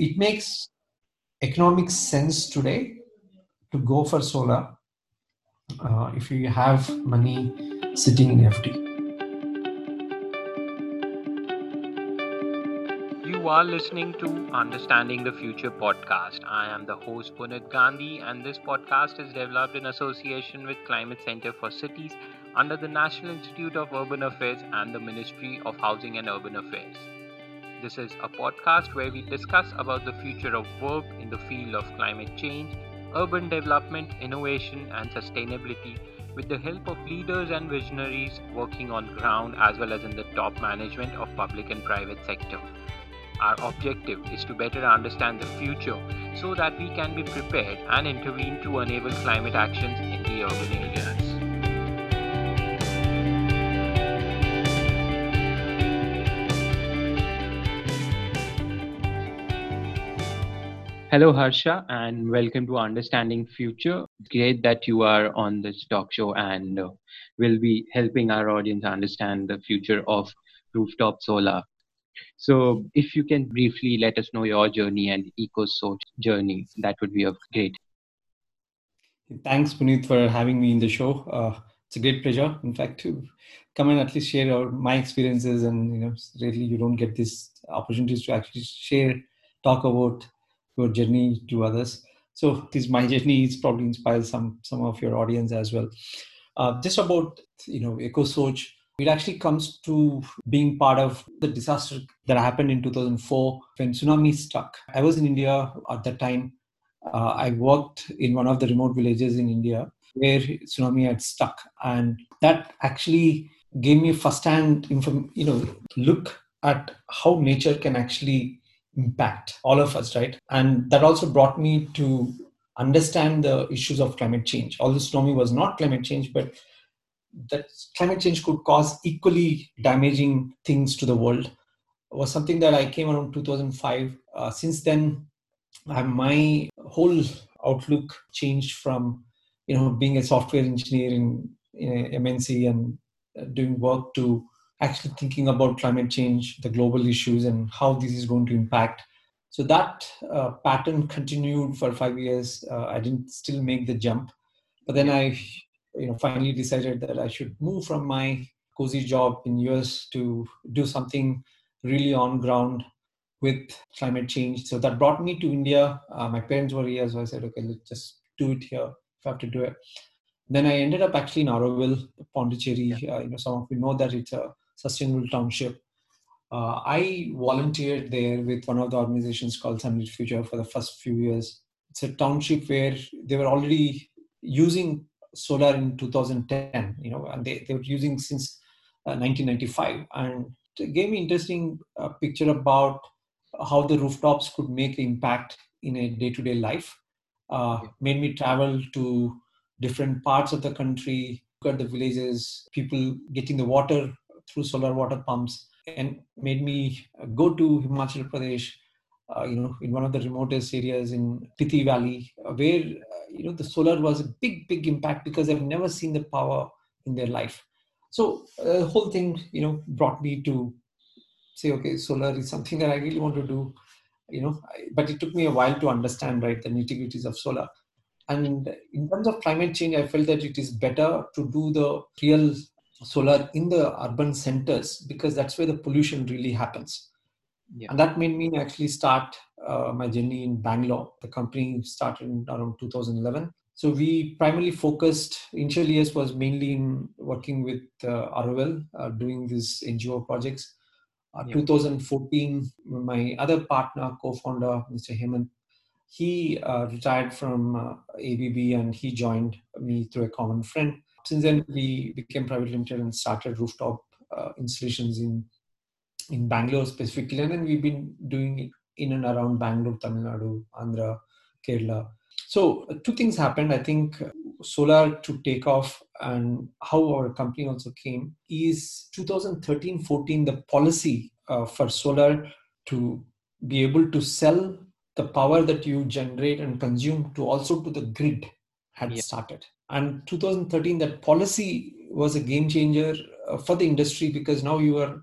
it makes economic sense today to go for solar uh, if you have money sitting in FD. You are listening to Understanding the Future podcast. I am the host Punit Gandhi, and this podcast is developed in association with Climate Center for Cities under the National Institute of Urban Affairs and the Ministry of Housing and Urban Affairs. This is a podcast where we discuss about the future of work in the field of climate change, urban development, innovation, and sustainability with the help of leaders and visionaries working on ground as well as in the top management of public and private sector. Our objective is to better understand the future so that we can be prepared and intervene to enable climate actions in the urban areas. Hello, Harsha, and welcome to Understanding Future. Great that you are on this talk show and uh, will be helping our audience understand the future of rooftop solar. So, if you can briefly let us know your journey and EcoSoch journey, that would be of great. Thanks, Puneet, for having me in the show. Uh, it's a great pleasure, in fact, to come and at least share our, my experiences. And you know, really, you don't get these opportunities to actually share, talk about your journey to others. So this my journey is probably inspires some some of your audience as well. Uh, just about you know EcoSoch, it actually comes to being part of the disaster that happened in 2004 when tsunami struck. I was in India at that time. Uh, I worked in one of the remote villages in India where tsunami had struck, and that actually gave me first-hand inform, you know look at how nature can actually impact all of us, right? And that also brought me to understand the issues of climate change. Although tsunami was not climate change, but that climate change could cause equally damaging things to the world was something that I came around 2005. Uh, since then, my whole outlook changed from you know being a software engineer in, in MNC and doing work to actually thinking about climate change, the global issues, and how this is going to impact. So that uh, pattern continued for five years. Uh, I didn't still make the jump, but then I, you know, finally decided that I should move from my cozy job in US to do something really on ground with climate change. So that brought me to India. Uh, my parents were here, so I said, okay, let's just do it here if I have to do it. Then I ended up actually in Auroville, Pondicherry. Yeah. Uh, you know, some of you know that it's a sustainable township. Uh, I volunteered there with one of the organizations called Sunlit Future for the first few years. It's a township where they were already using solar in 2010, you know, and they, they were using since uh, 1995. And it gave me interesting uh, picture about how the rooftops could make impact in a day-to-day life. Uh, made me travel to different parts of the country, look at the villages, people getting the water through solar water pumps and made me go to Himachal Pradesh, uh, you know, in one of the remotest areas in Spiti Valley, uh, where, uh, you know, the solar was a big, big impact because they've never seen the power in their life. So uh, the whole thing, you know, brought me to say, okay, solar is something that I really want to do, you know, but it took me a while to understand, right, the nitty-gritties of solar. And in terms of climate change, I felt that it is better to do the real solar in the urban centers because that's where the pollution really happens. Yeah. And that made me actually start uh, my journey in Bangalore. The company started around 2011. So we primarily focused, initial years was mainly in working with uh, Auroville, uh, doing these NGO projects. Uh, yeah. 2014, my other partner, co-founder, Mr. Hemant, he uh, retired from uh, ABB and he joined me through a common friend since then, we became private limited and started rooftop uh, installations in in Bangalore specifically, and then we've been doing it in and around Bangalore, Tamil Nadu, Andhra, Kerala. So uh, two things happened. I think uh, solar to take off and how our company also came is 2013-14 the policy uh, for solar to be able to sell the power that you generate and consume to also to the grid had yeah. started and 2013 that policy was a game changer uh, for the industry because now you are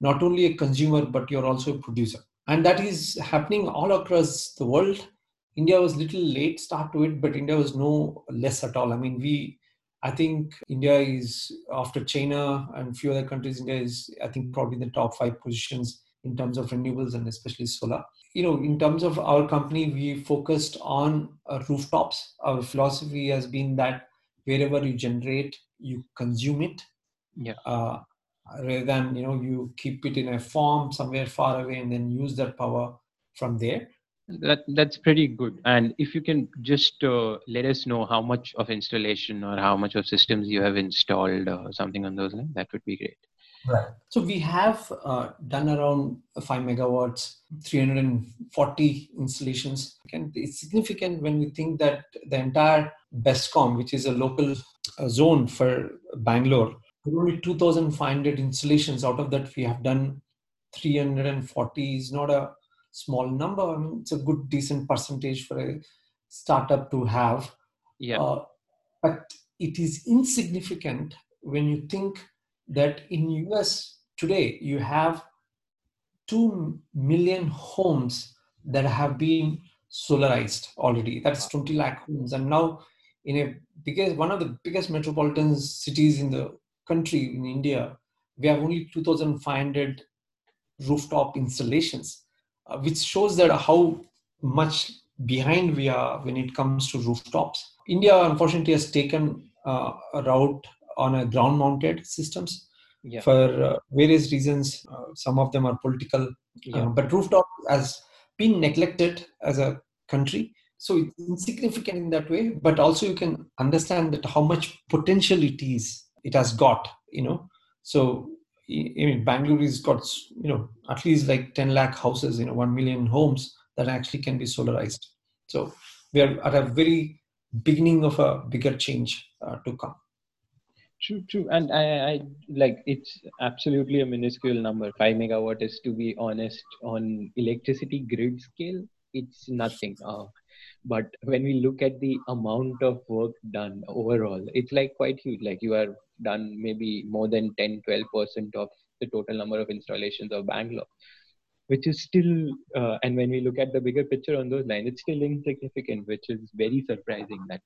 not only a consumer but you're also a producer and that is happening all across the world. India was little late start to it, but India was no less at all. I mean, we, I think India is after China and few other countries. India is, I think, probably in the top five positions in terms of renewables and especially solar. You know, in terms of our company, we focused on uh, rooftops. Our philosophy has been that wherever you generate, you consume it. Yeah. Uh, rather than you know you keep it in a form somewhere far away and then use that power from there that that's pretty good and if you can just uh, let us know how much of installation or how much of systems you have installed or something on those lines that would be great right so we have uh, done around 5 megawatts 340 installations and it's significant when we think that the entire bescom which is a local uh, zone for bangalore only 2,500 installations. Out of that, we have done 340. Is not a small number. I mean, it's a good, decent percentage for a startup to have. Yeah. Uh, but it is insignificant when you think that in US today you have two million homes that have been solarized already. That's 20 lakh homes, and now in a because one of the biggest metropolitan cities in the country in India, we have only 2,500 rooftop installations, uh, which shows that how much behind we are when it comes to rooftops. India, unfortunately, has taken uh, a route on a ground mounted systems yeah. for uh, various reasons. Uh, some of them are political, uh, yeah. but rooftop has been neglected as a country. So it's insignificant in that way, but also you can understand that how much potential it is it has got you know so I mean, Bangalore has got you know at least like 10 lakh houses, you know, 1 million homes that actually can be solarized. So we are at a very beginning of a bigger change uh, to come. True, true, and I, I like it's absolutely a minuscule number. Five megawatt is, to be honest, on electricity grid scale, it's nothing. Uh, but when we look at the amount of work done overall, it's like quite huge. Like you are done maybe more than 10 12% of the total number of installations of bangalore which is still uh, and when we look at the bigger picture on those lines it's still insignificant which is very surprising that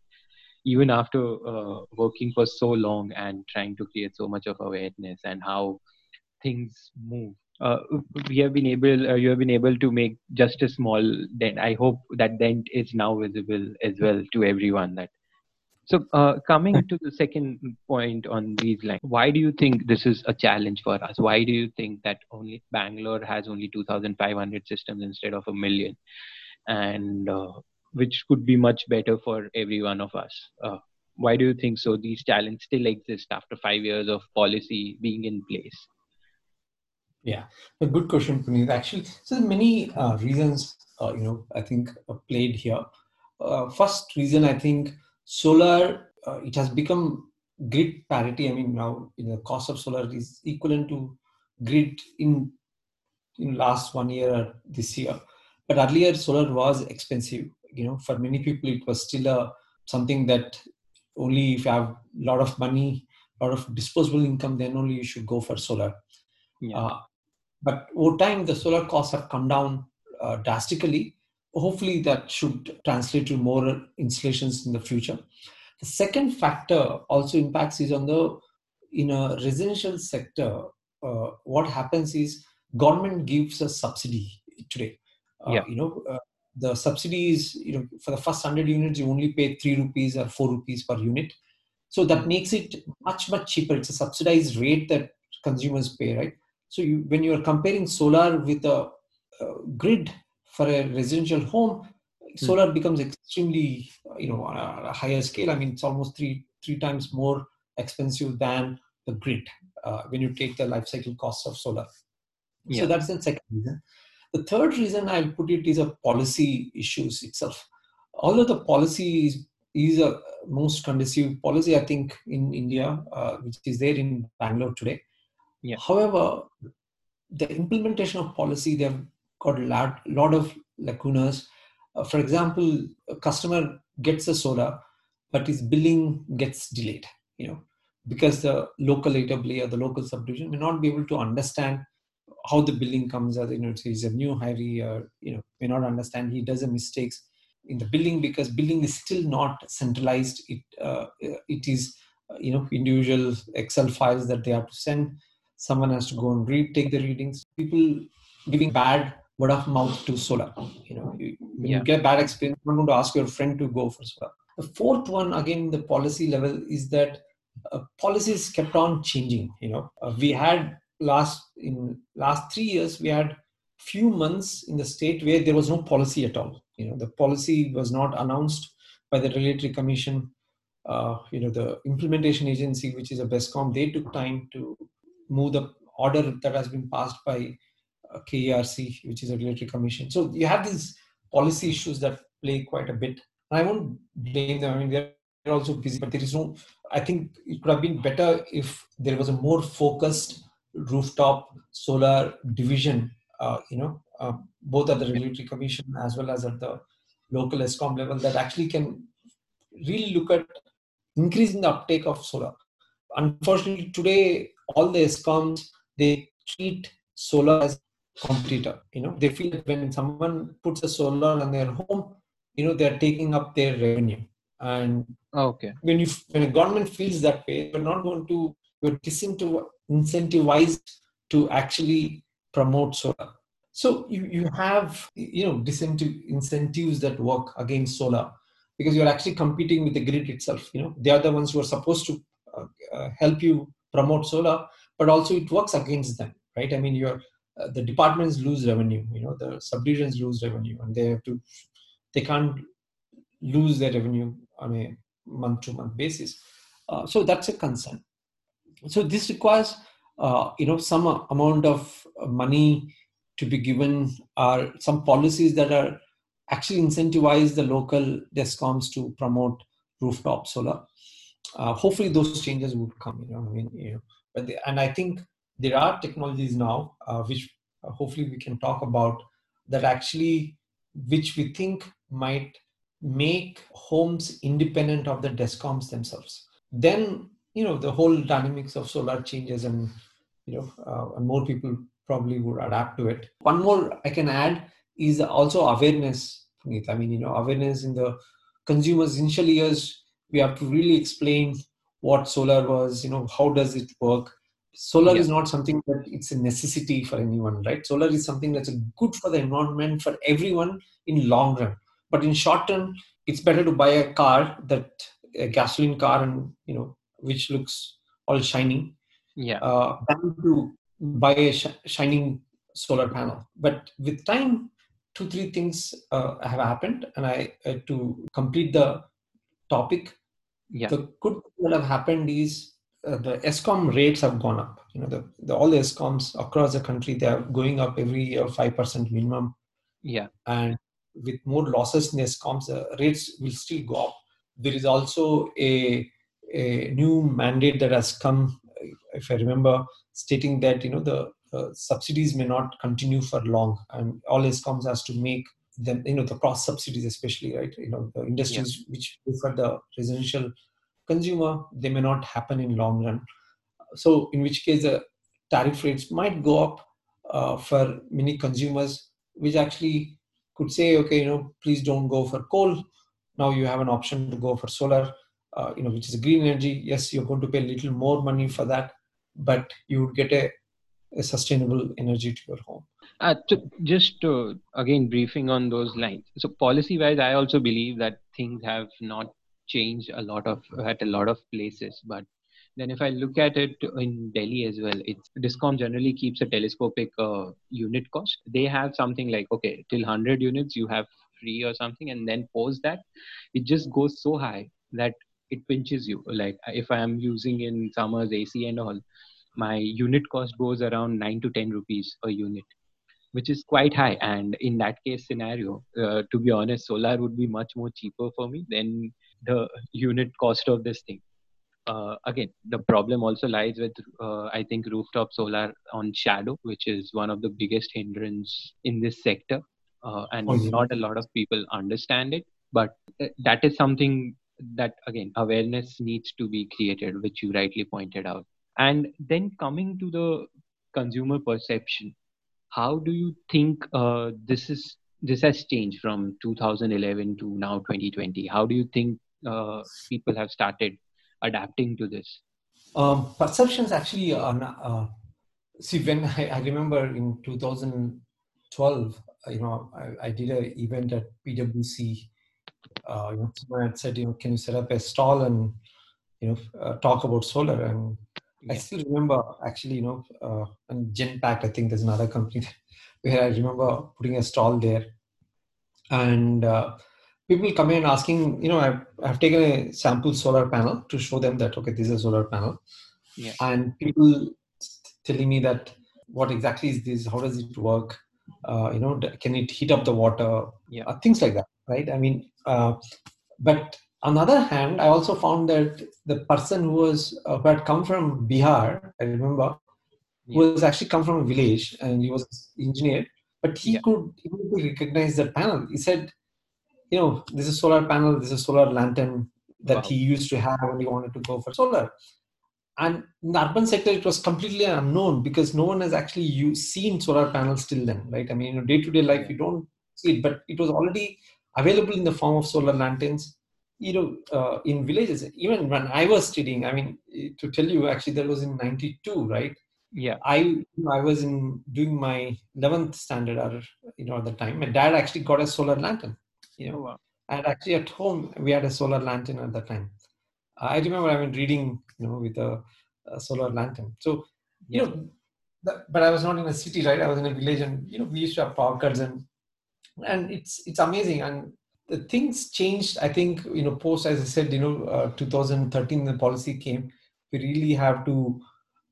even after uh, working for so long and trying to create so much of awareness and how things move uh, we have been able uh, you have been able to make just a small dent i hope that dent is now visible as well to everyone that so, uh, coming to the second point on these lines, why do you think this is a challenge for us? Why do you think that only Bangalore has only 2,500 systems instead of a million, and uh, which could be much better for every one of us? Uh, why do you think so? These challenges still exist after five years of policy being in place. Yeah, a good question, Puneet. Actually, so many uh, reasons, uh, you know, I think played here. Uh, first reason, I think solar uh, it has become grid parity i mean now the cost of solar is equivalent to grid in in last one year or this year but earlier solar was expensive you know for many people it was still a something that only if you have a lot of money a lot of disposable income then only you should go for solar yeah. uh, but over time the solar costs have come down uh, drastically hopefully that should translate to more installations in the future. The second factor also impacts is on the in a residential sector. Uh, what happens is government gives a subsidy today. Uh, yeah. You know, uh, the subsidy is you know for the first hundred units you only pay three rupees or four rupees per unit. So that makes it much much cheaper. It's a subsidized rate that consumers pay, right? So you, when you are comparing solar with a, a grid for a residential home, hmm. solar becomes extremely, you know, on a, higher scale. I mean, it's almost three three times more expensive than the grid uh, when you take the life cycle costs of solar. Yeah. So that's the second reason. The third reason I'll put it is a policy issues itself. Although the policy is, is a most conducive policy, I think, in India, uh, which is there in Bangalore today. Yeah. However, the implementation of policy, they have got a lot, lot of lacunas. Uh, for example, a customer gets a soda, but his billing gets delayed, you know, because the local AWA or the local subdivision may not be able to understand how the billing comes as you know he's a new hiree or you know may not understand he does a mistakes in the billing because billing is still not centralized. It uh, it is uh, you know individual excel files that they have to send. Someone has to go and read take the readings. People giving bad word of mouth to solar you know. You, when yeah. you get bad experience you're going to ask your friend to go for solar. The fourth one again the policy level is that uh, policies kept on changing you know. Uh, we had last in last 3 years we had few months in the state where there was no policy at all you know the policy was not announced by the regulatory commission uh, you know the implementation agency which is a bescom they took time to move the order that has been passed by uh, KERC, which is a regulatory commission. So you have these policy issues that play quite a bit. I won't blame them. I mean, they're also busy, but there is no. I think it could have been better if there was a more focused rooftop solar division. Uh, you know, uh, both at the regulatory commission as well as at the local ESCOM level that actually can really look at increasing the uptake of solar. Unfortunately, today all the ESCOMs they treat solar as competitor. You know, they feel that when someone puts a solar on their home, you know, they're taking up their revenue. And okay, when you when a government feels that way, you're not going to you're disincentivized to actually promote solar. So you, you have you know incentives that work against solar because you're actually competing with the grid itself. You know they are the ones who are supposed to uh, uh, help you promote solar, but also it works against them, right? I mean, you're uh, the departments lose revenue. You know the subdivisions lose revenue, and they have to they can't lose their revenue on a month to month basis. Uh, so that's a concern. So this requires uh, you know some amount of money to be given or some policies that are actually incentivize the local DISCOMs to promote rooftop solar. Uh, hopefully those changes would come, you know, I mean, you know, but the, and I think there are technologies now uh, which uh, hopefully we can talk about that actually which we think might make homes independent of the DISCOMs themselves. Then, you know, the whole dynamics of solar changes and, you know, uh, and more people probably would adapt to it. One more I can add is also awareness. I mean, you know, awareness in the consumers initial years, we have to really explain what solar was, you know, how does it work. Solar yeah. is not something that it's a necessity for anyone, right? Solar is something that's good for the environment for everyone in long run. But in short term, it's better to buy a car that a gasoline car and you know which looks all shiny yeah uh, to buy a sh- shining solar panel. But with time, two three things uh, have happened, and I uh, to complete the topic. Yeah. The good thing that have happened is uh, the ESCOM rates have gone up. You know, the, the all the ESCOMs across the country they are going up every year five percent minimum. Yeah. And with more losses in ESCOMs, the rates will still go up. There is also a a new mandate that has come, if I remember, stating that you know the uh, subsidies may not continue for long, and all ESCOMs has to make them you know the cross subsidies especially right? You know the industries yeah. which for the residential consumer they may not happen in long run. So in which case the tariff rates might go up uh, for many consumers which actually could say okay you know please don't go for coal. Now you have an option to go for solar uh, you know which is a green energy yes you're going to pay a little more money for that but you would get a, a sustainable energy to your home. Uh, to, just uh, again briefing on those lines. So policy wise, I also believe that things have not changed a lot of at a lot of places, but then if I look at it in Delhi as well, it's Discom generally keeps a telescopic uh, unit cost. They have something like okay till 100 units you have free or something, and then post that it just goes so high that it pinches you. Like if I am using in summers AC and all, my unit cost goes around 9 to 10 rupees a unit which is quite high and in that case scenario uh, to be honest solar would be much more cheaper for me than the unit cost of this thing uh, again the problem also lies with uh, i think rooftop solar on shadow which is one of the biggest hindrance in this sector uh, and yeah. not a lot of people understand it but uh, that is something that again awareness needs to be created which you rightly pointed out and then coming to the consumer perception. How do you think uh, this is this has changed from 2011 to now 2020? How do you think uh, people have started adapting to this? Um, perceptions actually are not, uh, see when I, I, remember in 2012 uh, you know I, I did an event at PwC uh, you know someone had said you know can you set up a stall and you know uh, talk about solar and I still remember actually you know uh, and Genpact I think there's another company where I remember putting a stall there and uh, people come in asking, you know, I've, I've taken a sample solar panel to show them that, okay, this is a solar panel. Yeah. And people telling me that what exactly is this? How does it work? Uh, you know, can it heat up the water? Yeah. Uh, things like that, right? I mean, uh, but on the other hand, I also found that the person who was uh, who had come from Bihar, I remember, yeah. was actually come from a village and he was an engineer, but he yeah. could immediately recognize the panel. He said, you know, this is solar panel, this is solar lantern that wow. he used to have when he wanted to go for solar. And in the urban sector, it was completely unknown because no one has actually used, seen solar panels till then, right? I mean, you know, day-to-day life, you don't see it, but it was already available in the form of solar lanterns. You know, uh, in villages, even when I was studying, I mean, to tell you, actually, that was in '92, right? yeah i i was in doing my 11th standard or you know at the time my dad actually got a solar lantern you know. Oh, wow. And actually, at home we had a solar lantern at that time. I remember I mean reading, you know, with a, a solar lantern. So, you yeah. know, but I was not in a city, right? I was in a village, and you know, we used to have power cuts, and and it's it's amazing. And the things changed. I think you know, post as I said, you know, uh, 2013 the policy came. We really have to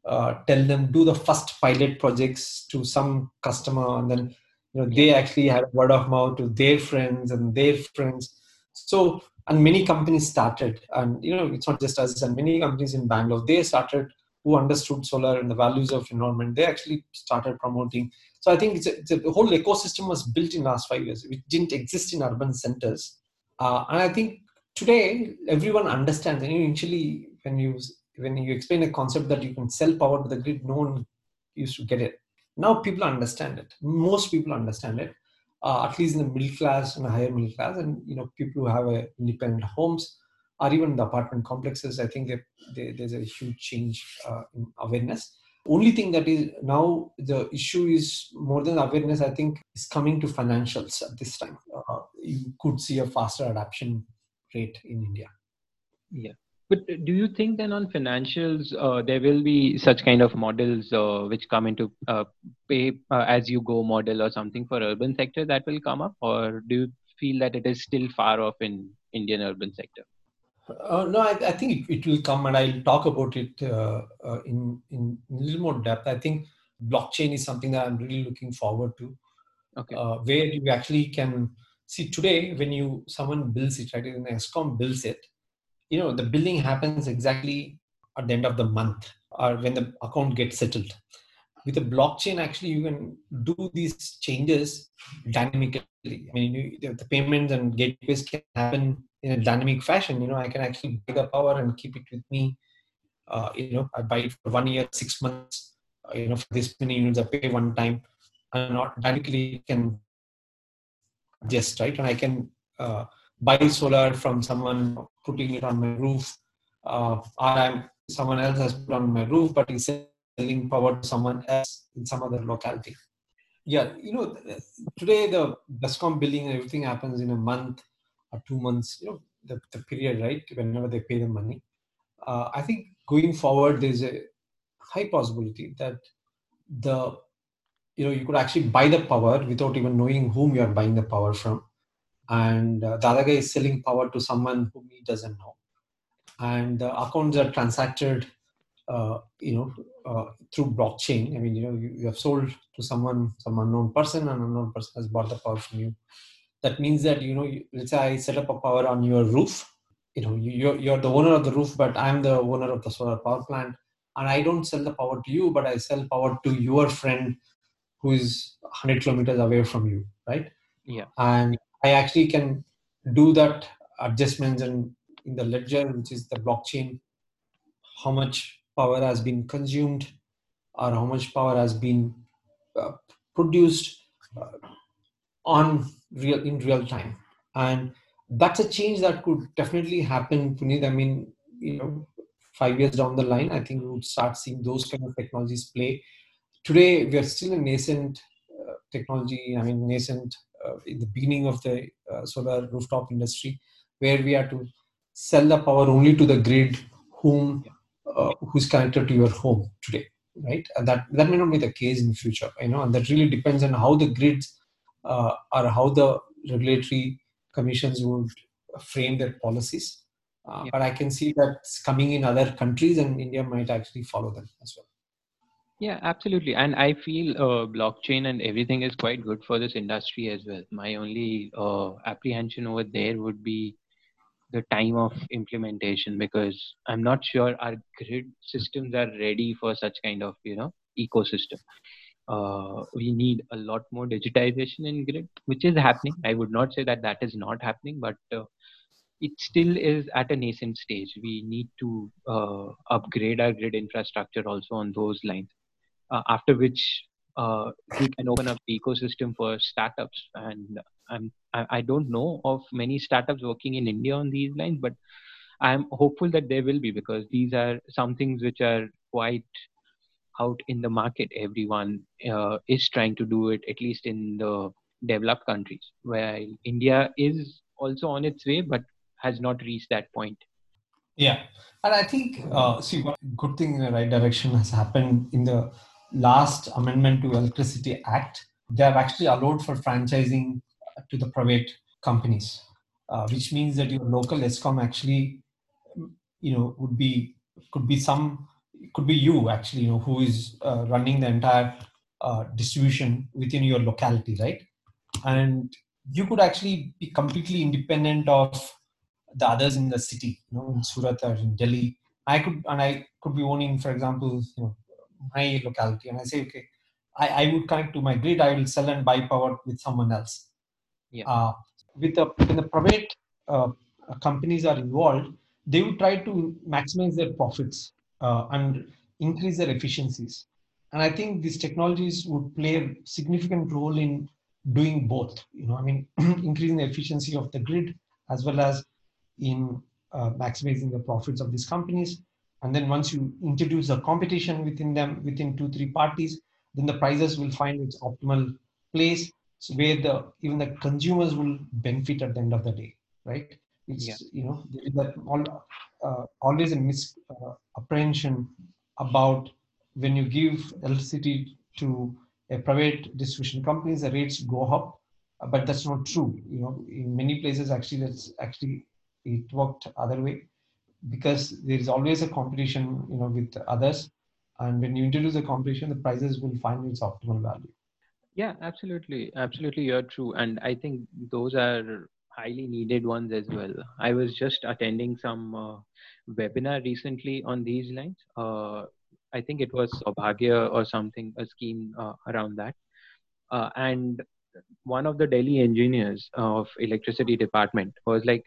uh, tell them do the first pilot projects to some customer, and then you know they actually had word of mouth to their friends and their friends so and many companies started and you know it's not just us and many companies in bangalore they started who understood solar and the values of environment they actually started promoting. So i think it's a, it's a, the whole ecosystem was built in last five years. It didn't exist in urban centers. Uh, and i think today everyone understands. And initially when you when you explain a concept that you can sell power to the grid no one used to get it. Now people understand it. Most people understand it uh, at least in the middle class and higher middle class and you know people who have independent homes or even the apartment complexes i think there's a huge change uh, in awareness. Only thing that is now the issue is more than awareness i think is coming to financials at this time. Uh, you could see a faster adoption rate in india. Yeah. But do you think then on financials, uh, there will be such kind of models uh, which come into uh, pay uh, as you go model or something for urban sector that will come up, or do you feel that it is still far off in Indian urban sector? Uh, no, I, I think it, it, will come, and I'll talk about it uh, in in a little more depth. I think blockchain is something that I'm really looking forward to. Okay. where you actually can see today when you someone builds it, right? When ESCOM builds it, you know the billing happens exactly at the end of the month or when the account gets settled with a blockchain actually you can do these changes dynamically i mean you, the payments and gateways can happen in a dynamic fashion you know i can actually buy the power and keep it with me. Uh, you know i buy it for one year six months uh, you know for this many units i pay one time. And not dynamically can adjust right? And i can uh, buy solar from someone putting it on my roof, uh, or I'm, someone else has put on my roof, but he's selling power to someone else in some other locality. Yeah, you know, today the ESCOM billing and everything happens in a month or two months. You know, the, the period, right? Whenever they pay the money. Uh, I think going forward, there's a high possibility that the you know you could actually buy the power without even knowing whom you are buying the power from and uh, the other guy is selling power to someone whom he doesn't know and the accounts are transacted uh, you know uh, through blockchain i mean you know you, you, have sold to someone some unknown person and unknown person has bought the power from you that means that you know let's say i set up a power on your roof you know you, you're, you're the owner of the roof but i'm the owner of the solar power plant and i don't sell the power to you but i sell power to your friend who is 100 kilometers away from you right? Yeah. And I actually can do that adjustments and in the ledger, which is the blockchain, how much power has been consumed, or how much power has been uh, produced uh, on real in real time. And that's a change that could definitely happen puneet. I mean you know five years down the line i think we would start seeing those kind of technologies play. Today we are still a nascent uh, technology i mean nascent uh, in the beginning of the uh, solar rooftop industry where we are to sell the power only to the grid whom uh, who's connected to your home today right? And that that may not be the case in the future you know and that really depends on how the grids uh, or how the regulatory commissions would frame their policies. Uh, yeah. but i can see that's coming in other countries and india might actually follow them as well. Yeah absolutely. And i feel uh, blockchain and everything is quite good for this industry as well. My only uh, apprehension over there would be the time of implementation because i'm not sure our grid systems are ready for such kind of you know ecosystem uh, we need a lot more digitization in grid which is happening. I would not say that that is not happening but uh, it still is at a nascent stage. We need to uh, upgrade our grid infrastructure also on those lines uh, after which uh, we can open up the ecosystem for startups. And I'm, I don't know of many startups working in India on these lines, but I'm hopeful that there will be because these are some things which are quite out in the market. Everyone uh, is trying to do it, at least in the developed countries, where India is also on its way, but has not reached that point. Yeah, and I think uh, see one good thing in the right direction has happened in the last amendment to Electricity Act. They have actually allowed for franchising to the private companies, uh, which means that your local ESCOM actually, you know, would be could be some could be you actually, you know, who is uh, running the entire uh, distribution within your locality, right? And you could actually be completely independent of the others in the city, you know, in Surat or in Delhi. I could and I could be owning, for example, you know, my locality, and I say, okay, I, I would connect to my grid. I will sell and buy power with someone else yeah. Uh, with the when the private uh, companies are involved, they would try to maximize their profits uh, and increase their efficiencies. And I think these technologies would play a significant role in doing both. You know, I mean, increasing the efficiency of the grid as well as in uh, maximizing the profits of these companies. And then once you introduce a competition within them, within two, three parties, then the prices will find its optimal place so where the even the consumers will benefit at the end of the day right it's yeah. you know all, uh, always a misapprehension uh, about when you give electricity to a private distribution companies the rates go up uh, but that's not true you know in many places actually that's actually it worked other way because there is always a competition you know with others and when you introduce a competition the prices will find its optimal value yeah, absolutely. Absolutely, you're true. And I think those are highly needed ones as well. I was just attending some uh, webinar recently on these lines. Uh, I think it was Saubhagya or something, a scheme uh, around that. Uh, and one of the Delhi engineers of electricity department was like,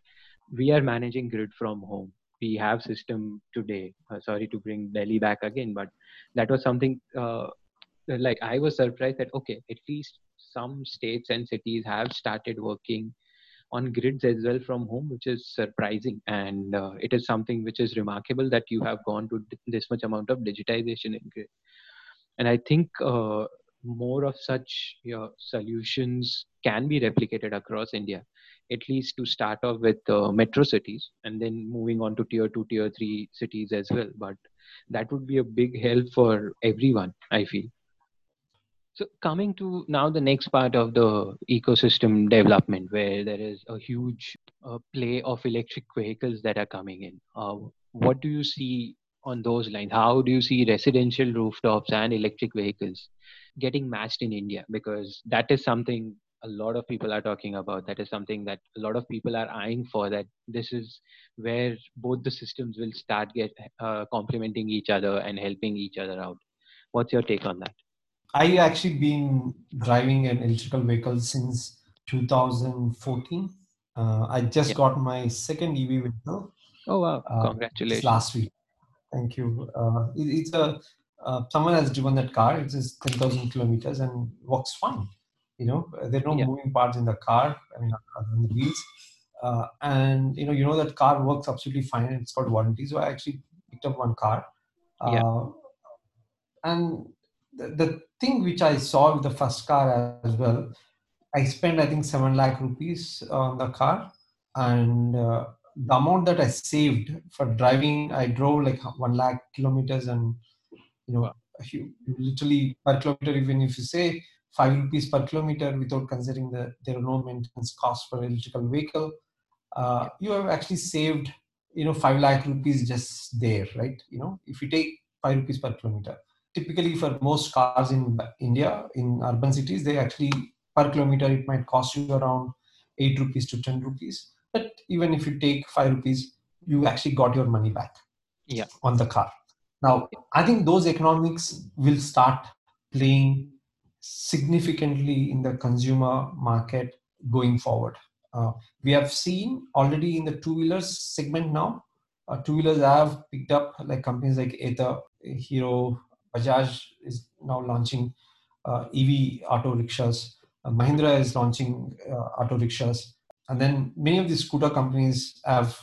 we are managing grid from home. We have system today. Uh, sorry to bring Delhi back again, but that was something uh, like i was surprised that okay at least some states and cities have started working on grids as well from home which is surprising. And uh, it is something which is remarkable that you have gone to this much amount of digitization in grid. And i think uh, more of such you know, solutions can be replicated across india at least to start off with uh, metro cities and then moving on to tier 2 tier 3 cities as well. But that would be a big help for everyone i feel so coming to now the next part of the ecosystem development, where there is a huge uh, play of electric vehicles that are coming in. Uh, what do you see on those lines? How do you see residential rooftops and electric vehicles getting matched in India? Because that is something a lot of people are talking about. That is something that a lot of people are eyeing for. That this is where both the systems will start get uh, complementing each other and helping each other out. What's your take on that? I actually been driving an electrical vehicle since 2014. Uh, I just yeah. got my second EV vehicle. Oh wow! Uh, Congratulations! last week. Thank you. Uh, it, it's a uh, someone has driven that car. It is 10,000 kilometers and works fine. You know, there are no Yeah. moving parts in the car. I mean, other than the wheels. Uh, and you know, you know that car works absolutely fine. And it's got warranty. So I actually picked up one car. Uh, Yeah. And the, the thing which I saw with the first car as well, I spent I think seven lakh rupees on the car, and uh, the amount that I saved for driving, I drove like one lakh kilometers, and you know, you, you literally per kilometer, even if you say five rupees per kilometer, without considering that there are no maintenance costs for electrical vehicle, uh, you have actually saved you know five lakh rupees just there, right? You know, if you take five rupees per kilometer, typically for most cars in India in urban cities, they actually per kilometer it might cost you around 8 rupees to 10 rupees. But even if you take 5 rupees you actually got your money back Yeah. on the car. Now i think those economics will start playing significantly in the consumer market going forward. Uh, we have seen already in the two wheelers segment now uh, two wheelers have picked up like companies like Ather, Hero, Bajaj is now launching uh, EV auto rickshaws. Uh, Mahindra is launching uh, auto rickshaws, and then many of these scooter companies have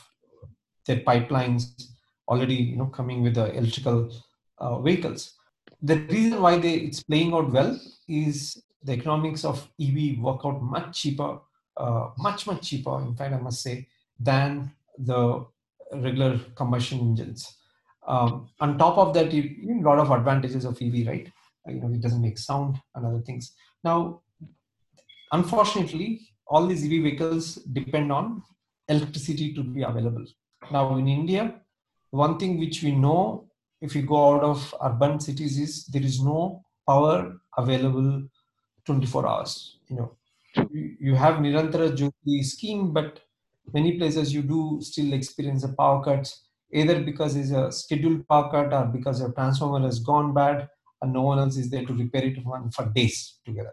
their pipelines already, you know, coming with the electrical uh, vehicles. The reason why they it's playing out well is the economics of EV work out much cheaper, uh, much much cheaper. In fact, I must say than the regular combustion engines. Um, on top of that, you, you a lot of advantages of EV, right? You know, it doesn't make sound and other things. Now, unfortunately, all these EV vehicles depend on electricity to be available. Now, in India, one thing which we know if you go out of urban cities is there is no power available 24 hours. You know, you, you have Nirantara Jyoti scheme, but many places you do still experience the power cuts, either because it's a scheduled power cut or because your transformer has gone bad and no one else is there to repair it for days together.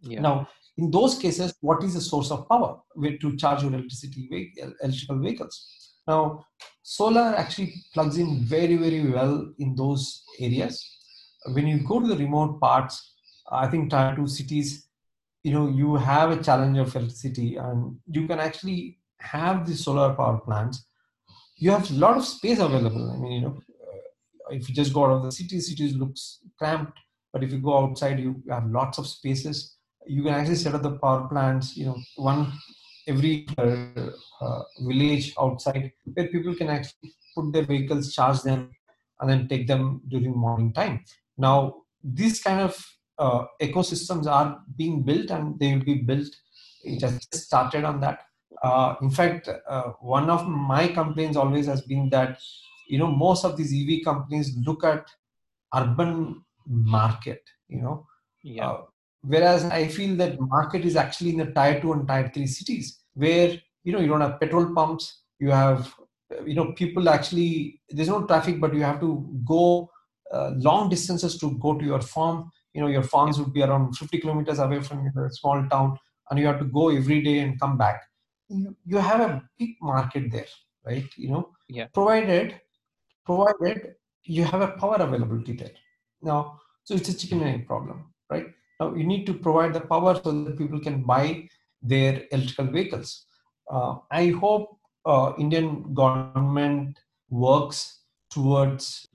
Yeah. Now, in those cases, what is the source of power to charge your electricity electrical vehicles? Now, solar actually plugs in very, very well in those areas. When you go to the remote parts, I think tier two cities, you know, you have a challenge of electricity, and you can actually have the solar power plants. You have a lot of space available. I mean, you know, uh, if you just go out of the city, cities looks cramped. But if you go outside, you have lots of spaces you can actually set up the power plants you know one every uh, uh, village outside where people can actually put their vehicles charge them and then take them during morning time now these kind of uh, ecosystems are being built and they will be built it has just started on that uh, in fact uh, one of my complaints always has been that you know most of these ev companies look at urban market you know. Yeah. uh, whereas i feel that market is actually in the tier 2 and tier 3 cities where you know you don't have petrol pumps you have you know people actually there's no traffic but you have to go uh, long distances to go to your farm. You know your farms would be around 50 kilometers away from your small town and you have to go every day and come back you, you have a big market there right? You know Yeah. provided provided you have a power availability there. Now so it's a chicken and egg problem right? Now you need to provide the power so that people can buy their electrical vehicles. Uh, i hope uh, indian government works towards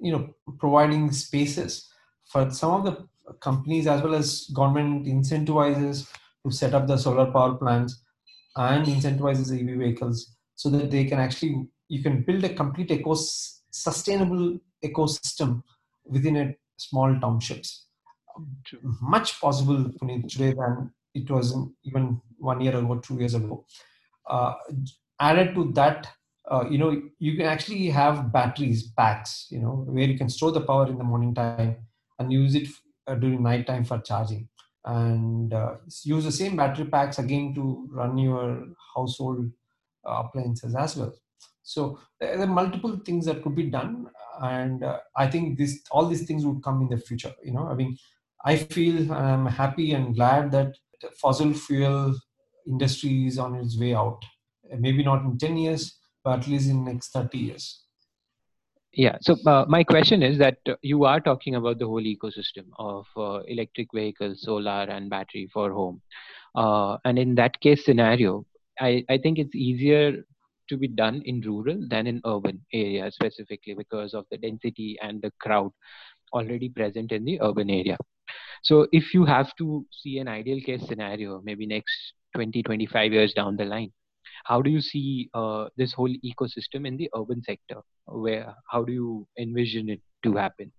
you know providing spaces for some of the companies as well as government incentivizes to set up the solar power plants and incentivizes ev vehicles so that they can actually you can build a complete eco sustainable ecosystem within a small townships. Much possible today than it was even one year ago two years ago. Uh, added to that uh, you know you can actually have batteries packs you know where you can store the power in the morning time and use it uh, during night time for charging and uh, use the same battery packs again to run your household uh, appliances as well. So there are multiple things that could be done. And uh, i think this all these things would come in the future you know. I mean i feel i'm happy and glad that fossil fuel industry is on its way out. Maybe not in 10 years but at least in next 30 years Yeah. So uh, my question is that uh, you are talking about the whole ecosystem of uh, electric vehicles, solar, and battery for home. Uh, and in that case scenario, I, I think it's easier to be done in rural than in urban areas specifically because of the density and the crowd already present in the urban area. So if you have to see an ideal case scenario, maybe next 20, 25 years down the line, how do you see uh, this whole ecosystem in the urban sector? Where how do you envision it to happen?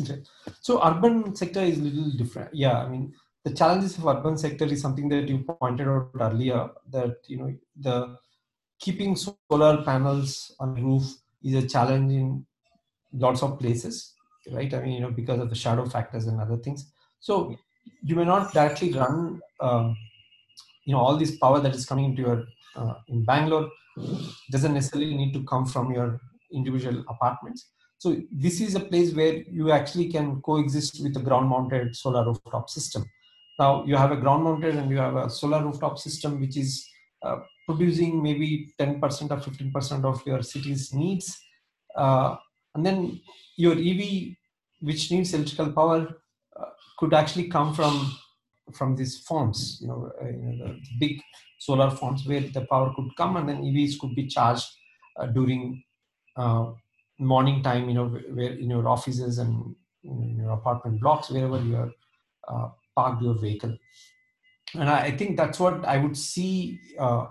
Okay. so urban sector is a little different. Yeah i mean the challenges of urban sector is something that you pointed out earlier that you know the keeping solar panels on roof is a challenge in lots of places right? I mean you know because of the shadow factors and other things. So you may not directly run um, you know all this power that is coming into your uh, in Bangalore doesn't necessarily need to come from your individual apartments. So this is a place where you actually can coexist with a ground-mounted solar rooftop system. Now you have a ground-mounted and you have a solar rooftop system which is uh, producing maybe 10% or 15% of your city's needs. Uh, and then your EV, which needs electrical power, uh, could actually come from from these farms, you know, uh, you know the big solar farms where the power could come and then EVs could be charged uh, during uh, morning time, you know, where in your offices and in your apartment blocks, wherever you are uh, parked your vehicle. And I, I, think that's what I would see uh,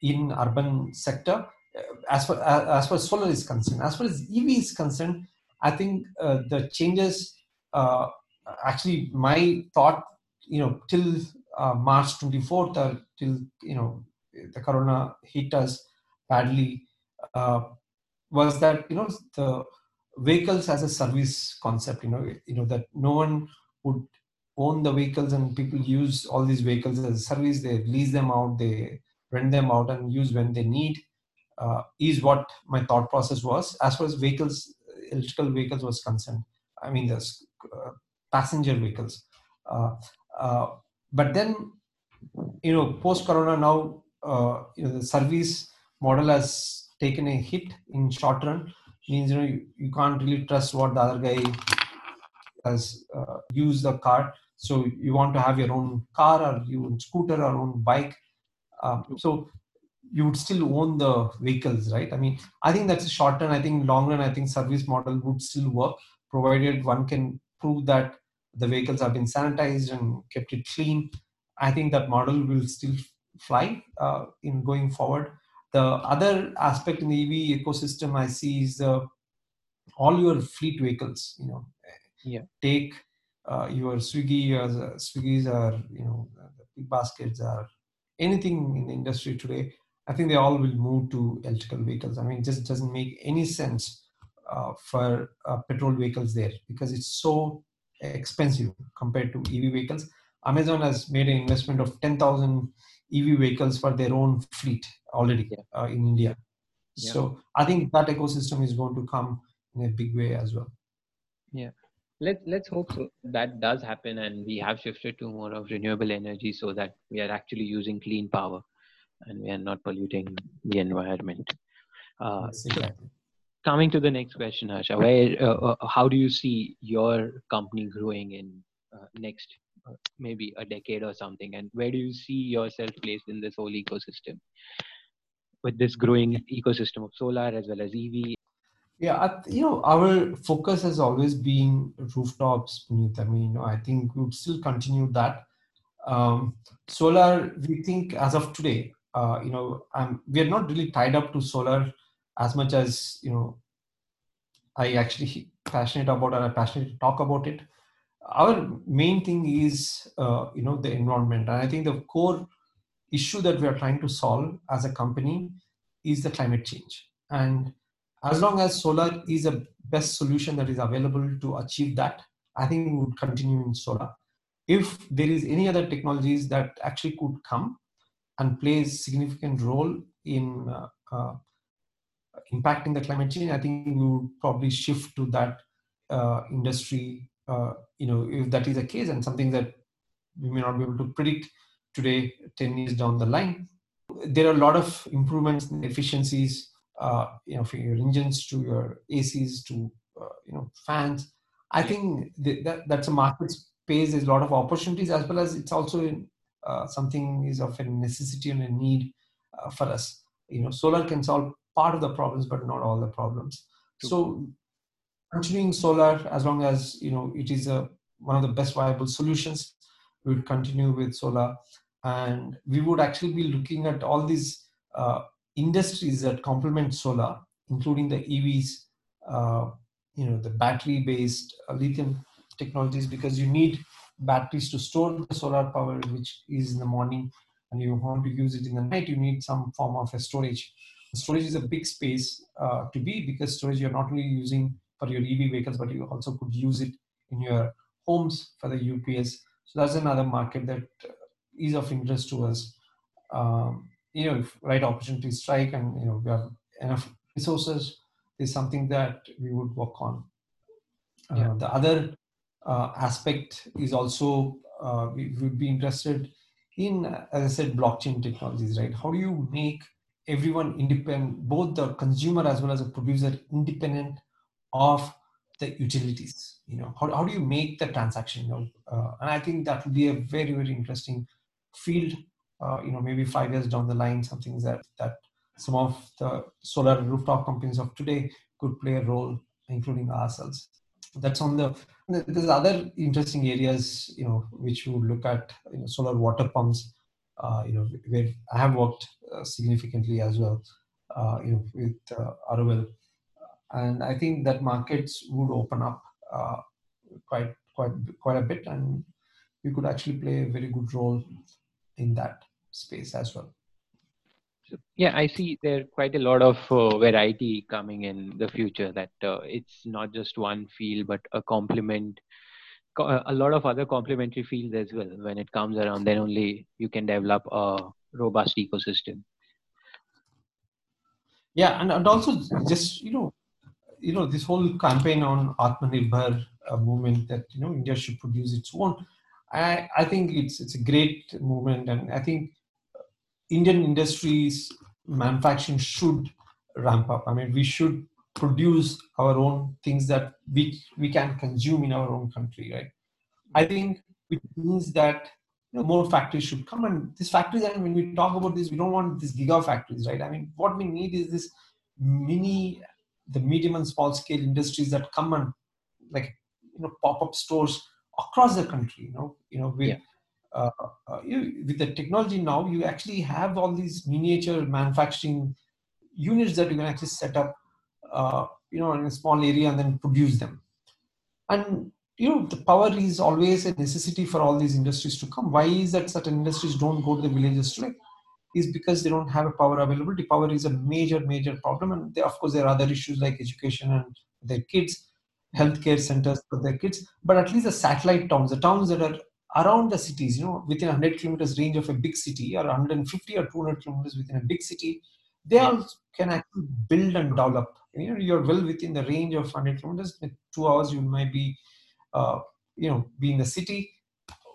in urban sector uh, as far as far as solar is concerned. As far as EV is concerned, I think the changes. actually, my thought you know till uh, March 24th or till you know the corona hit us badly uh, was that you know the vehicles as a service concept you know you know that no one would own the vehicles and people use all these vehicles as a service. They lease them out they rent them out and use when they need uh, is what my thought process was as far as vehicles electrical vehicles was concerned. I mean the uh, passenger vehicles uh, but then, you know, post Corona now, uh, you know, the service model has taken a hit in short run. Means you know you, you can't really trust what the other guy has uh, used the car. So you want to have your own car or your scooter or own bike. Um, so you would still own the vehicles, right? I mean, I think that's a short run. I think long run, I think service model would still work, provided one can prove that the vehicles have been sanitized and kept it clean. I think that model will still fly uh, in going forward. The other aspect in the EV ecosystem I see is uh, all your fleet vehicles. You know, yeah. take uh, your Swiggy, your uh, Swiggies are you know the BigBaskets are anything in the industry today. I think they all will move to electrical vehicles. I mean, it just doesn't make any sense uh, for uh, petrol vehicles there because it's so expensive compared to EV vehicles. Amazon has made an investment of 10,000 EV vehicles for their own fleet already yeah. uh, in India. Yeah. So I think that ecosystem is going to come in a big way as well. Yeah. Let, let's hope so that does happen and we have shifted to more of renewable energy so that we are actually using clean power and we are not polluting the environment. Uh, coming to the next question, Harsha, where uh, uh, how do you see your company growing in uh, next uh, maybe a decade or something, and where do you see yourself placed in this whole ecosystem with this growing ecosystem of solar as well as EV? Yeah, you know, our focus has always been rooftops. I mean, you know, I think we would still continue that. Um, solar, we think as of today, uh, you know, we are not really tied up to solar as much as you know i actually passionate about and i'm passionate to talk about it our main thing is uh, you know the environment. And i think the core issue that we are trying to solve as a company is the climate change. And as long as solar is a best solution that is available to achieve that i think we would continue in solar. If there is any other technologies that actually could come and play a significant role in uh, uh, impacting the climate change, I think we would probably shift to that uh, industry. Uh, you know, if that is the case, and something that we may not be able to predict today, ten years down the line, there are a lot of improvements in efficiencies uh, you know, for your engines to your ACs to uh, you know fans. I think that that's a market space. There's a lot of opportunities as well as it's also in, uh, something is of a necessity and a need uh, for us. You know, solar can solve part of the problems, but not all the problems. True. So continuing solar as long as you know it is a one of the best viable solutions we would continue with solar and we would actually be looking at all these uh, industries that complement solar including the evs uh, you know the battery based uh, lithium technologies because you need batteries to store the solar power which is in the morning and you want to use it in the night you need some form of a storage storage is a big space uh, to be because storage you're not only using for your ev vehicles but you also could use it in your homes for the ups so that's another market that is of interest to us. Um, you know if right opportunities strike and you know we have enough resources is something that we would work on. Uh, yeah. the other uh, aspect is also uh, we would be interested in as i said blockchain technologies right? How do you make everyone independent both the consumer as well as the producer independent of the utilities you know? How, how do you make the transaction you know? Uh, and i think that would be a very very interesting field. Uh, you know maybe five years down the line something that that some of the solar rooftop companies of today could play a role including ourselves. That's on the there's other interesting areas you know which would look at you know solar water pumps you know where i have worked uh, significantly as well uh, you know with uh, and I think that markets would open up uh, quite quite quite a bit, and we could actually play a very good role in that space as well. yeah, I see there quite a lot of uh, variety coming in the future. That uh, it's not just one field, but a complement, a lot of other complementary fields as well. When it comes around, then only you can develop a robust ecosystem. Yeah, and, and also just you know you know this whole campaign on Atmanirbhar uh, movement that you know India should produce its own. I I think it's it's a great movement, and I think Indian industries manufacturing should ramp up. I mean, we should produce our own things that we we can consume in our own country, right? I think it means that you know, more factories should come, and these factories. And when we talk about this, we don't want these giga factories, right? I mean, what we need is this mini the medium and small scale industries that come and like you know pop up stores across the country. You know, you know with yeah. uh, uh, you, with the technology now, you actually have all these miniature manufacturing units that you can actually set up, uh, you know, in a small area and then produce them. And you know, the power is always a necessity for all these industries to come. Why is that certain industries don't go to the villages today? is because they don't have a power availability. Power is a major, major problem. And they, of course, there are other issues like education and their kids, healthcare centers for their kids. But at least the satellite towns, the towns that are around the cities, you know, within 100 kilometers range of a big city or 150 or 200 kilometers within a big city, they all can actually build and develop. You know, you're well within the range of 100 kilometers. In two hours, you might be, uh, you know, be in the city.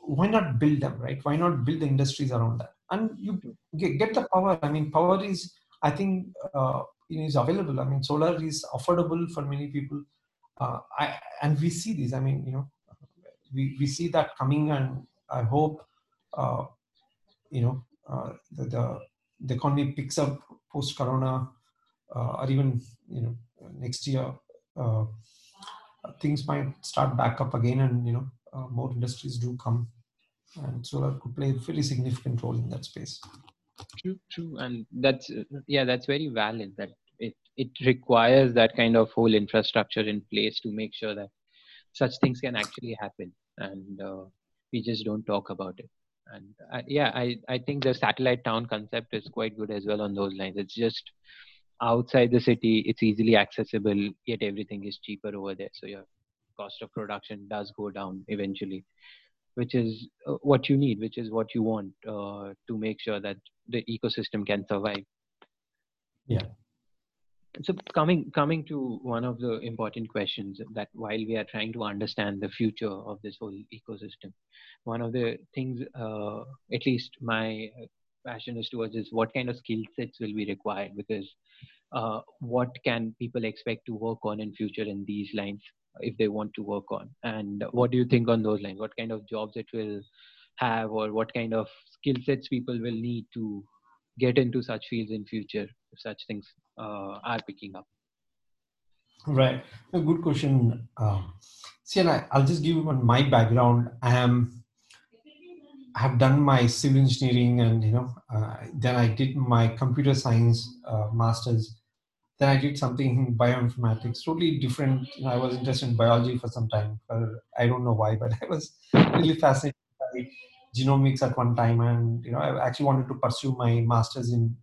Why not build them, right? Why not build the industries around that? and you get, get the power i mean power is i think uh, is available i mean solar is affordable for many people uh, I, and we see this i mean you know we, we see that coming and i hope uh, you know uh, the, the, the economy picks up post corona uh, or even you know next year uh, things might start back up again and you know more industries do come. And solar could play a very significant role in that space. True true. And that's yeah that's very valid that it it requires that kind of whole infrastructure in place to make sure that such things can actually happen. And uh, we just don't talk about it and yeah i i think the satellite town concept is quite good as well on those lines it's just outside the city it's easily accessible yet everything is cheaper over there so your cost of production does go down eventually which is uh, what you need, which is what you want uh, to make sure that the ecosystem can survive. Yeah. So coming coming to one of the important questions that while we are trying to understand the future of this whole ecosystem, one of the things, uh, at least my passion is towards is what kind of skill sets will be required because uh, what can people expect to work on in future in these lines if they want to work on? And what do you think on those lines? What kind of jobs it will have or what kind of skill sets people will need to get into such fields in future if such things uh, are picking up right a good question um, see and I, i'll just give you my background i am I have done my civil engineering and you know uh, then i did my computer science uh, masters then I did something in bioinformatics, totally different. You know, I was interested in biology for some time. I don't know why, but I was really fascinated genomics at one time, and you know, I actually wanted to pursue my masters in,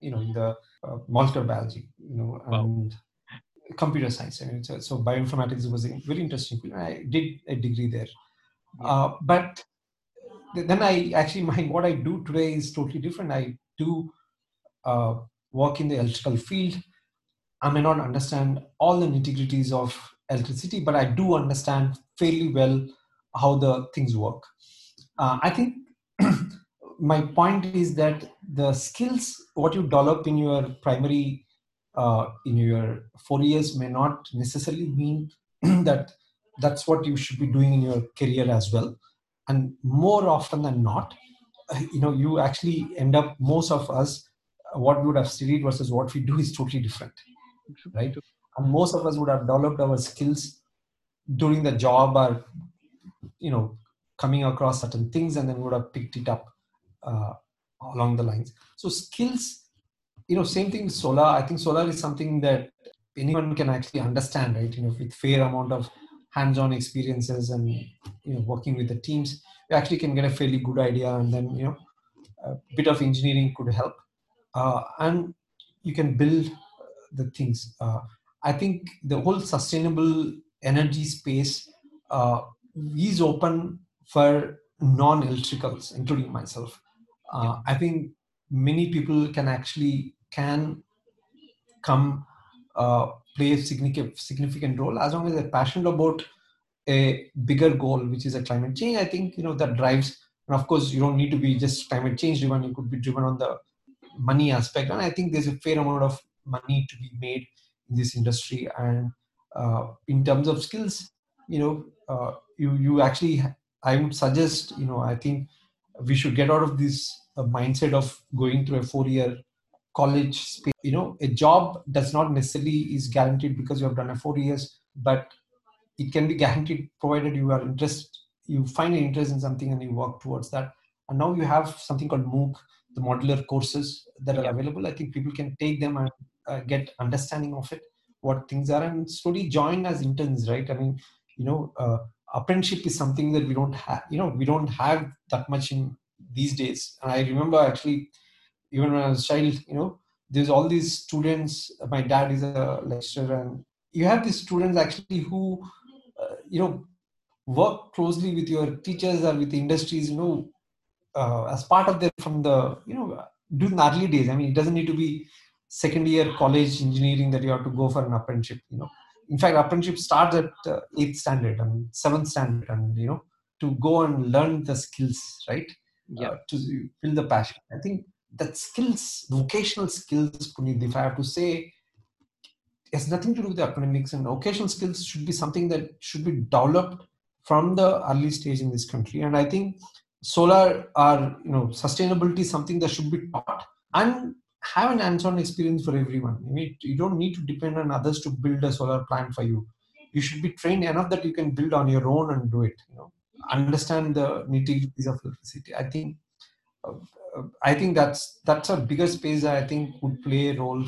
you know, in the uh, molecular biology, you know, and wow. computer science. I mean, so, so, bioinformatics was a very interesting. I did a degree there, yeah. uh, but then I actually my what I do today is totally different. I do uh, work in the electrical field. I may not understand all the nitty-gritties of electricity, but I do understand fairly well how the things work. Uh, I think my point is that the skills what you develop in your primary uh, in your four years may not necessarily mean that that's what you should be doing in your career as well. And more often than not you know you actually end up most of us what we would have studied versus what we do is totally different right? And most of us would have developed our skills during the job or you know coming across certain things and then would have picked it up uh, along the lines. So skills you know same thing with solar. I think solar is something that anyone can actually understand right? You know with fair amount of hands-on experiences and you know working with the teams you actually can get a fairly good idea and then you know a bit of engineering could help. Uh, and you can build the things. Uh, I think the whole sustainable energy space uh, is open for non-electricals, including myself. Uh, I think many people can actually can come uh, play a significant significant role as long as they're passionate about a bigger goal, which is a climate change. I think you know that drives. And of course, you don't need to be just climate change driven. You could be driven on the money aspect and i think there's a fair amount of money to be made in this industry and uh, in terms of skills you know uh, you you actually i would suggest you know i think we should get out of this uh, mindset of going through a four year college space. you know a job does not necessarily is guaranteed because you have done a four years but it can be guaranteed provided you are interested, you find an interest in something and you work towards that and now you have something called mooc the modular courses that are yeah. available i think people can take them and uh, get understanding of it what things are and slowly join as interns right i mean you know uh, apprenticeship is something that we don't have you know we don't have that much in these days and i remember actually even when i was a child you know there's all these students my dad is a lecturer and you have these students actually who uh, you know work closely with your teachers or with industries you know uh, as part of their from the you know during the early days. I mean, it doesn't need to be second year college engineering that you have to go for an apprenticeship. You know, in fact, apprenticeship starts at uh, eighth standard and seventh standard, and you know, to go and learn the skills, right? Yeah. Uh, to build the passion. I think that skills, vocational skills, Puneet, if I have to say, has nothing to do with the academics and vocational skills should be something that should be developed from the early stage in this country. And I think solar or you know sustainability is something that should be taught and have an hands-on experience for everyone. You, mean, you don't need to depend on others to build a solar plant for you. You should be trained enough that you can build on your own and do it. You know, understand the nitty-gritties of electricity. I think, uh, I think that's that's a bigger space that I think would play a role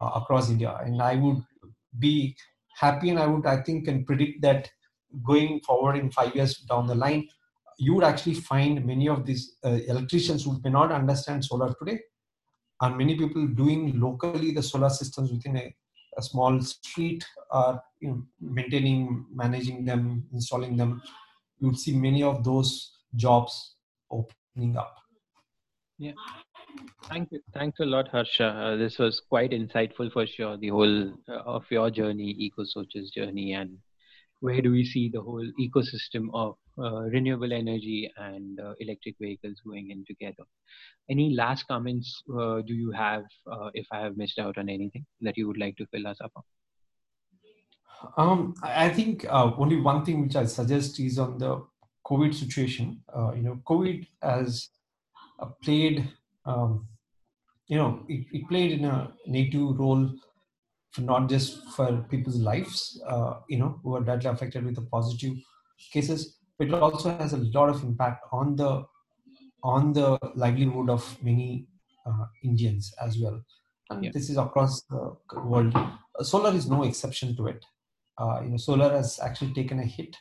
uh, across India, and I would be happy, and I would I think can predict that going forward in five years down the line, you would actually find many of these uh, electricians who may not understand solar today and many people doing locally the solar systems within a, a small street? Are you know, maintaining managing them installing them? You would see many of those jobs opening up. Yeah. Thank you. Thanks a lot harsha. Uh, this was quite insightful for sure the whole uh, of your journey EcoSoch's journey and where do we see the whole ecosystem of renewable energy and uh, electric vehicles going in together. Any last comments uh, do you have uh, if I have missed out on anything that you would like to fill us up on? Um, I think uh, only one thing which I suggest is on the COVID situation. Uh, you know, COVID has played, um, you know, it, it, played in a native role for not just for people's lives, you know, who are directly affected with the positive cases, it also has a lot of impact on the on the livelihood of many uh, Indians as well. And yeah. this is across the world. Solar is no exception to it. Uh, you know, solar has actually taken a hit.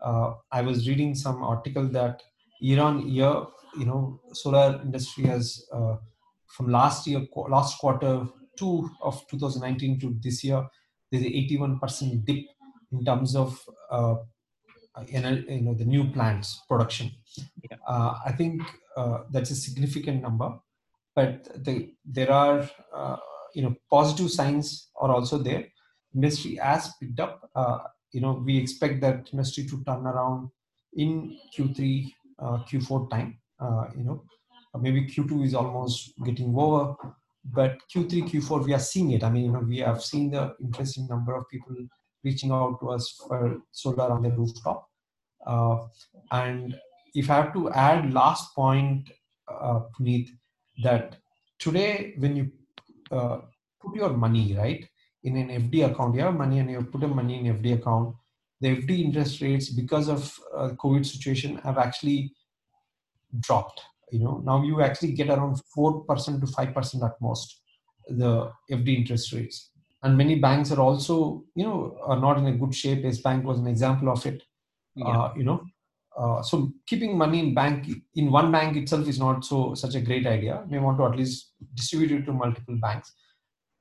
Uh, I was reading some article that year on year, you know, solar industry has uh, from last year, last quarter two of 2019 to this year, there's an 81% dip in terms of uh, in a, you know the new plants production. Yeah. uh, i think uh, that's a significant number but the, there are uh, you know positive signs are also there. Industry has picked up uh, you know we expect that industry to turn around in q3 uh, q4 time uh, you know. Maybe q2 is almost getting over but q3 q4 we are seeing it. I mean you know we have seen the interesting number of people reaching out to us for solar on the rooftop. Uh, and if I have to add last point, uh, Puneet, that today when you uh, put your money right in an FD account, you have money and you put a money in FD account. The FD interest rates because of uh, COVID situation have actually dropped. You know now you actually get around four percent to five percent at most the FD interest rates and many banks are also you know are not in a good shape. Yes Bank was an example of it yeah. uh, you know. Uh, so keeping money in bank in one bank itself is not so such a great idea. We want to at least distribute it to multiple banks.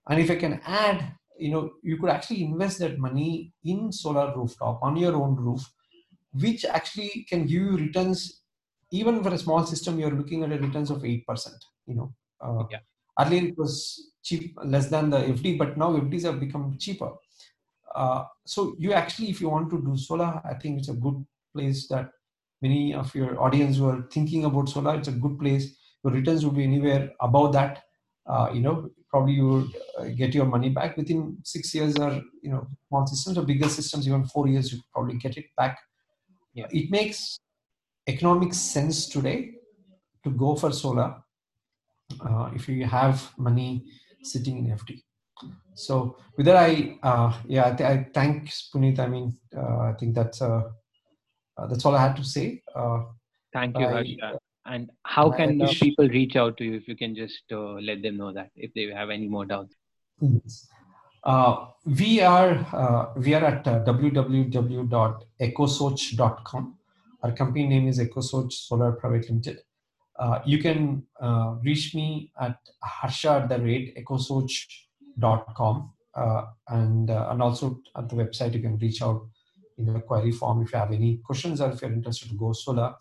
And if i can add you know you could actually invest that money in solar rooftop on your own roof which actually can give you returns. Even for a small system you're looking at a returns of 8% you know. Uh, yeah. earlier it was cheap less than the fd but now fds have become cheaper. Uh, so you actually if you want to do solar i think it's a good place that many of your audience who are thinking about solar it's a good place. Your returns would be anywhere above that. Uh, you know probably you would uh, get your money back within six years or you know small systems or bigger systems even four years you probably get it back. Yeah. it makes economic sense today to go for solar. Uh, if you have money sitting in FD. So with that, I uh, yeah, I, th- I thanks Puneet. I mean, uh, I think that's uh, uh, that's all I had to say. Uh, Thank you, Harsha. And how can uh, people reach out to you if you can just uh, let them know that if they have any more doubts? Yes. Uh, we are uh, we are at uh, www.ecosoch.com. Our company name is EcoSoch Solar Private Limited. Uh, you can uh, reach me at harsha at the rate ecosoch.com uh, and uh, and also at the website you can reach out in the query form if you have any questions or if you're interested to go solar.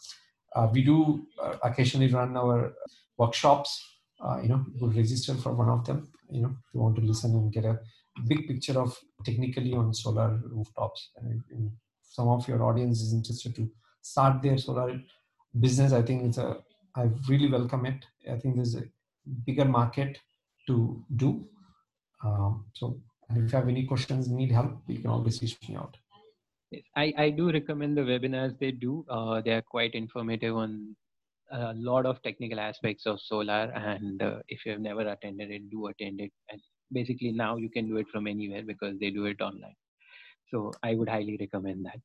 Uh, we do uh, occasionally run our workshops. you know, you could register for one of them. You know, if you want to listen and get a big picture of technically on solar rooftops. And if some of your audience is interested to start their solar business, I think it's a I really welcome it. I think there's a bigger market to do. Um, so if you have any questions, need help, you can always reach me out. I, I do recommend the webinars they do. Uh, they are quite informative on a lot of technical aspects of solar. And uh, if you have never attended it, do attend it. And basically now you can do it from anywhere because they do it online. So I would highly recommend that.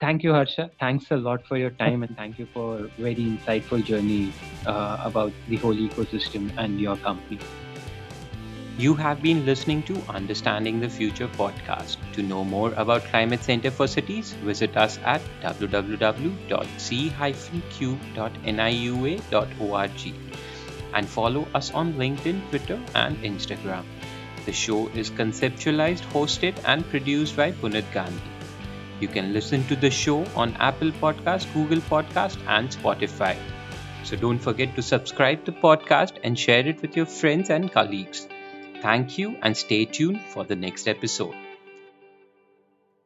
Thank you, Harsha. Thanks a lot for your time and thank you for a very insightful journey uh, about the whole ecosystem and your company. You have been listening to Understanding the Future podcast. To know more about Climate Center for Cities, visit us at www.c-cube.niua.org and follow us on LinkedIn, Twitter, and Instagram. The show is conceptualized, hosted, and produced by Puneet Gandhi. You can listen to the show on Apple Podcast, Google Podcast, and Spotify. So don't forget to subscribe to podcast and share it with your friends and colleagues. Thank you and stay tuned for the next episode.